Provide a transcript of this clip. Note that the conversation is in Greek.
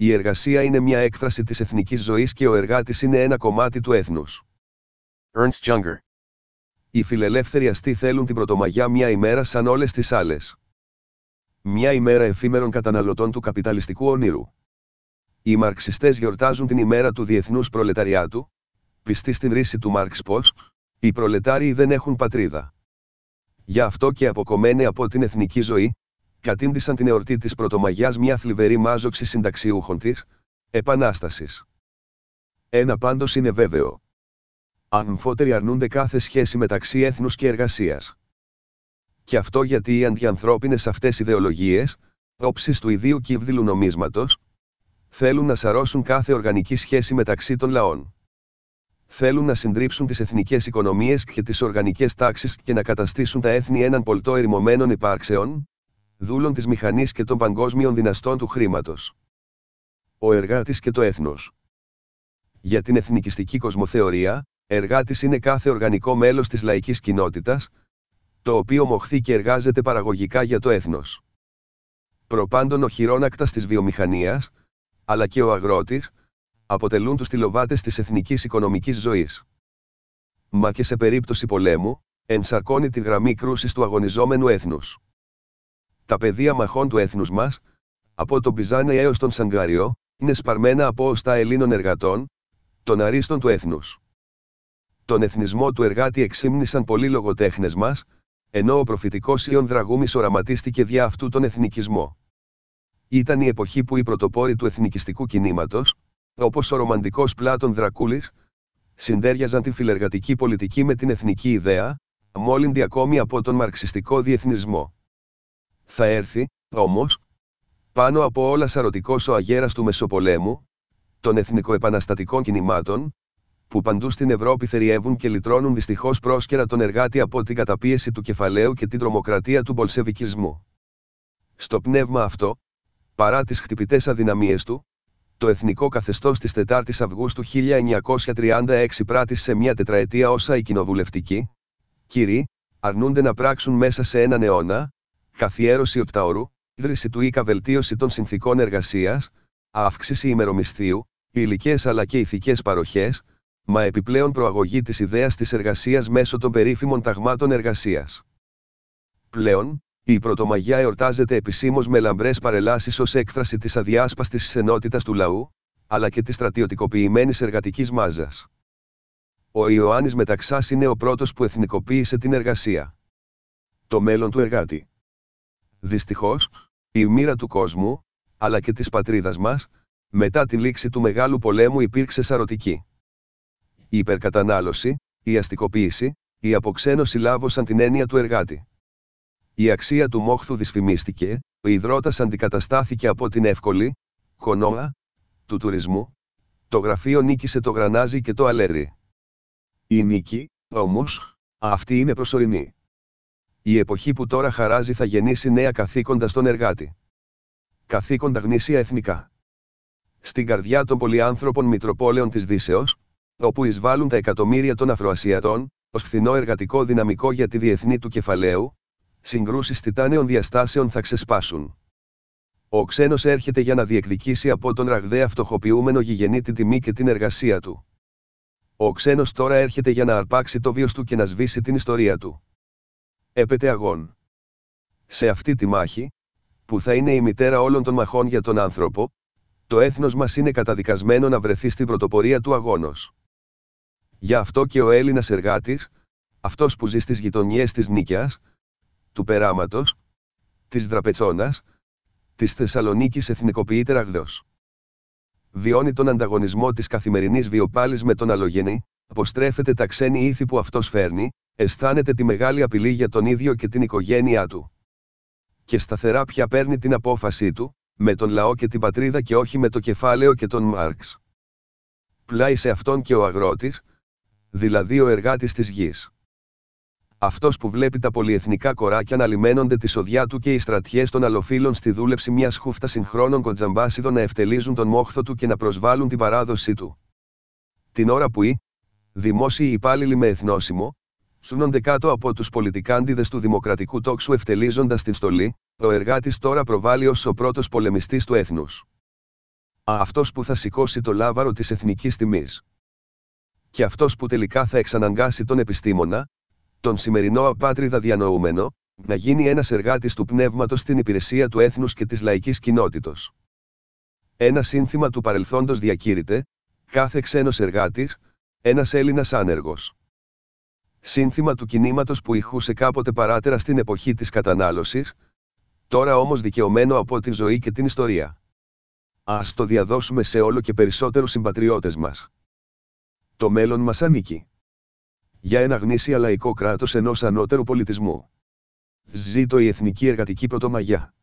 Η εργασία είναι μια έκφραση της εθνικής ζωής και ο εργάτης είναι ένα κομμάτι του έθνους. Ernst Junger. Οι φιλελεύθεροι αστεί θέλουν την πρωτομαγιά μια ημέρα σαν όλες τις άλλες. Μια ημέρα εφήμερων καταναλωτών του καπιταλιστικού ονείρου. Οι μαρξιστές γιορτάζουν την ημέρα του διεθνούς προλεταριάτου, πιστοί στην ρίση του Μάρξ πως, οι προλετάριοι δεν έχουν πατρίδα. Γι' αυτό και αποκομμένοι από την εθνική ζωή, κατήντησαν την εορτή της Πρωτομαγιάς μια θλιβερή μάζοξη συνταξιούχων της, Επανάστασης. Ένα πάντως είναι βέβαιο. Αμφότεροι αρνούνται κάθε σχέση μεταξύ έθνους και εργασίας. Και αυτό γιατί οι αντιανθρώπινες αυτές ιδεολογίες, όψεις του ιδίου κύβδηλου νομίσματος, θέλουν να σαρώσουν κάθε οργανική σχέση μεταξύ των λαών. Θέλουν να συντρίψουν τις εθνικές οικονομίες και τις οργανικές τάξεις και να καταστήσουν τα έθνη έναν πολτό ερημωμένων υπάρξεων, δούλων της μηχανής και των παγκόσμιων δυναστών του χρήματος. Ο εργάτης και το έθνος. Για την εθνικιστική κοσμοθεωρία, εργάτης είναι κάθε οργανικό μέλος της λαϊκής κοινότητας, το οποίο μοχθεί και εργάζεται παραγωγικά για το έθνος. Προπάντων ο χειρόνακτας της βιομηχανίας, αλλά και ο αγρότης, αποτελούν τους τηλοβάτες της εθνικής οικονομικής ζωής. Μα και σε περίπτωση πολέμου, ενσαρκώνει τη γραμμή κρούσης του αγωνιζόμενου έθνους. Τα πεδία μαχών του έθνους μας, από τον Πιζάνε έως τον Σαγκάριο, είναι σπαρμένα από ωστά Ελλήνων εργατών, των αρίστων του έθνους. Τον εθνισμό του εργάτη εξήμνησαν πολλοί λογοτέχνες μας, ενώ ο προφητικός Ιων Δραγούμης οραματίστηκε δια αυτού τον εθνικισμό. Ήταν η εποχή που οι πρωτοπόροι του εθνικιστικού κινήματος, όπως ο ρομαντικός Πλάτων Δρακούλης, συντέριαζαν την φιλεργατική πολιτική με την εθνική ιδέα, μόλυντη ακόμη από τον μαρξιστικό διεθνισμό. Θα έρθει, όμως, πάνω από όλα σαρωτικός ο αγέρας του Μεσοπολέμου, των εθνικοεπαναστατικών κινημάτων, που παντού στην Ευρώπη θεριεύουν και λυτρώνουν δυστυχώς πρόσκαιρα τον εργάτη από την καταπίεση του κεφαλαίου και την τρομοκρατία του μπολσεβικισμού. Στο πνεύμα αυτό, παρά τις χτυπητές αδυναμίες του, το εθνικό καθεστώς της 4ης Αυγούστου 1936 πράτησε σε μια τετραετία όσα οι κοινοβουλευτικοί, κύριοι, αρνούνται να πράξουν μέσα σε έναν αιώνα, καθιέρωση οκταωρού, ίδρυση του ΙΚΑ βελτίωση των συνθήκων εργασίας, αύξηση ημερομισθίου, υλικές αλλά και ηθικές παροχές, μα επιπλέον προαγωγή της ιδέας της εργασίας μέσω των περίφημων ταγμάτων εργασίας. Πλέον, η Πρωτομαγιά εορτάζεται επισήμως με λαμπρές παρελάσεις ως έκφραση της αδιάσπαστης ενότητας του λαού, αλλά και της στρατιωτικοποιημένης εργατικής μάζας. Ο Ιωάννης Μεταξάς είναι ο πρώτος που εθνικοποίησε την εργασία. Το μέλλον του εργάτη. Δυστυχώς, η μοίρα του κόσμου, αλλά και της πατρίδας μας, μετά τη λήξη του Μεγάλου Πολέμου υπήρξε σαρωτική. Η υπερκατανάλωση, η αστικοποίηση, η αποξένωση λάβωσαν την έννοια του εργάτη. Η αξία του μόχθου δυσφημίστηκε, ο υδρότας αντικαταστάθηκε από την εύκολη, χωνόα, του τουρισμού, το γραφείο νίκησε το γρανάζι και το αλέρι. Η νίκη, όμως, αυτή είναι προσωρινή. Η εποχή που τώρα χαράζει θα γεννήσει νέα καθήκοντα στον εργάτη. Καθήκοντα γνήσια εθνικά. Στην καρδιά των πολυάνθρωπων μητροπόλεων της Δύσεως, όπου εισβάλλουν τα εκατομμύρια των Αφροασιατών, ως φθηνό εργατικό δυναμικό για τη διεθνή του κεφαλαίου, συγκρούσεις τιτάνεων διαστάσεων θα ξεσπάσουν. Ο ξένος έρχεται για να διεκδικήσει από τον ραγδαία φτωχοποιούμενο γηγενή την τιμή και την εργασία του. Ο ξένος τώρα έρχεται για να αρπάξει το βίος του και να σβήσει την ιστορία του. Έπεται αγών. Σε αυτή τη μάχη, που θα είναι η μητέρα όλων των μαχών για τον άνθρωπο, το έθνος μας είναι καταδικασμένο να βρεθεί στην πρωτοπορία του αγώνος. Γι' αυτό και ο Έλληνας εργάτης, αυτός που ζει στις γειτονιές της Νίκαιας, του Περάματος, της Δραπετσόνας, της Θεσσαλονίκης εθνικοποιείται ραγδός. Βιώνει τον ανταγωνισμό της καθημερινής βιοπάλης με τον αλλογενή, αποστρέφεται τα ξένη ήθη που αυτός φέρνει, αισθάνεται τη μεγάλη απειλή για τον ίδιο και την οικογένειά του. Και σταθερά πια παίρνει την απόφασή του, με τον λαό και την πατρίδα και όχι με το κεφάλαιο και τον Μάρξ. Πλάι σε αυτόν και ο αγρότης, δηλαδή ο εργάτης της γης. Αυτός που βλέπει τα πολυεθνικά κοράκια να λιμένονται τη σοδιά του και οι στρατιές των αλοφύλων στη δούλεψη μιας χούφτα συγχρόνων κοντζαμπάσιδων να ευτελίζουν τον μόχθο του και να προσβάλλουν την παράδοσή του. Την ώρα που οι δημόσιοι υπάλληλοι με εθνόσημο, σούνονται κάτω από τους πολιτικάντιδες του δημοκρατικού τόξου ευτελίζοντας την στολή, ο εργάτης τώρα προβάλλει ως ο πρώτος πολεμιστής του έθνους. αυτός που θα σηκώσει το λάβαρο της εθνικής τιμής. Και αυτός που τελικά θα εξαναγκάσει τον επιστήμονα, τον σημερινό απάτριδα διανοούμενο, να γίνει ένας εργάτης του πνεύματος στην υπηρεσία του έθνους και της λαϊκής κοινότητος. Ένα σύνθημα του παρελθόντος διακήρυται, κάθε ξένος εργάτης, ένας Έλληνας άνεργος. Σύνθημα του κινήματος που ηχούσε κάποτε παράτερα στην εποχή της κατανάλωσης, τώρα όμως δικαιωμένο από την ζωή και την ιστορία. Ας το διαδώσουμε σε όλο και περισσότερους συμπατριώτες μας. Το μέλλον μας ανήκει. Για ένα γνήσια λαϊκό κράτος ενός ανώτερου πολιτισμού. Ζήτω η Εθνική Εργατική Πρωτομαγιά.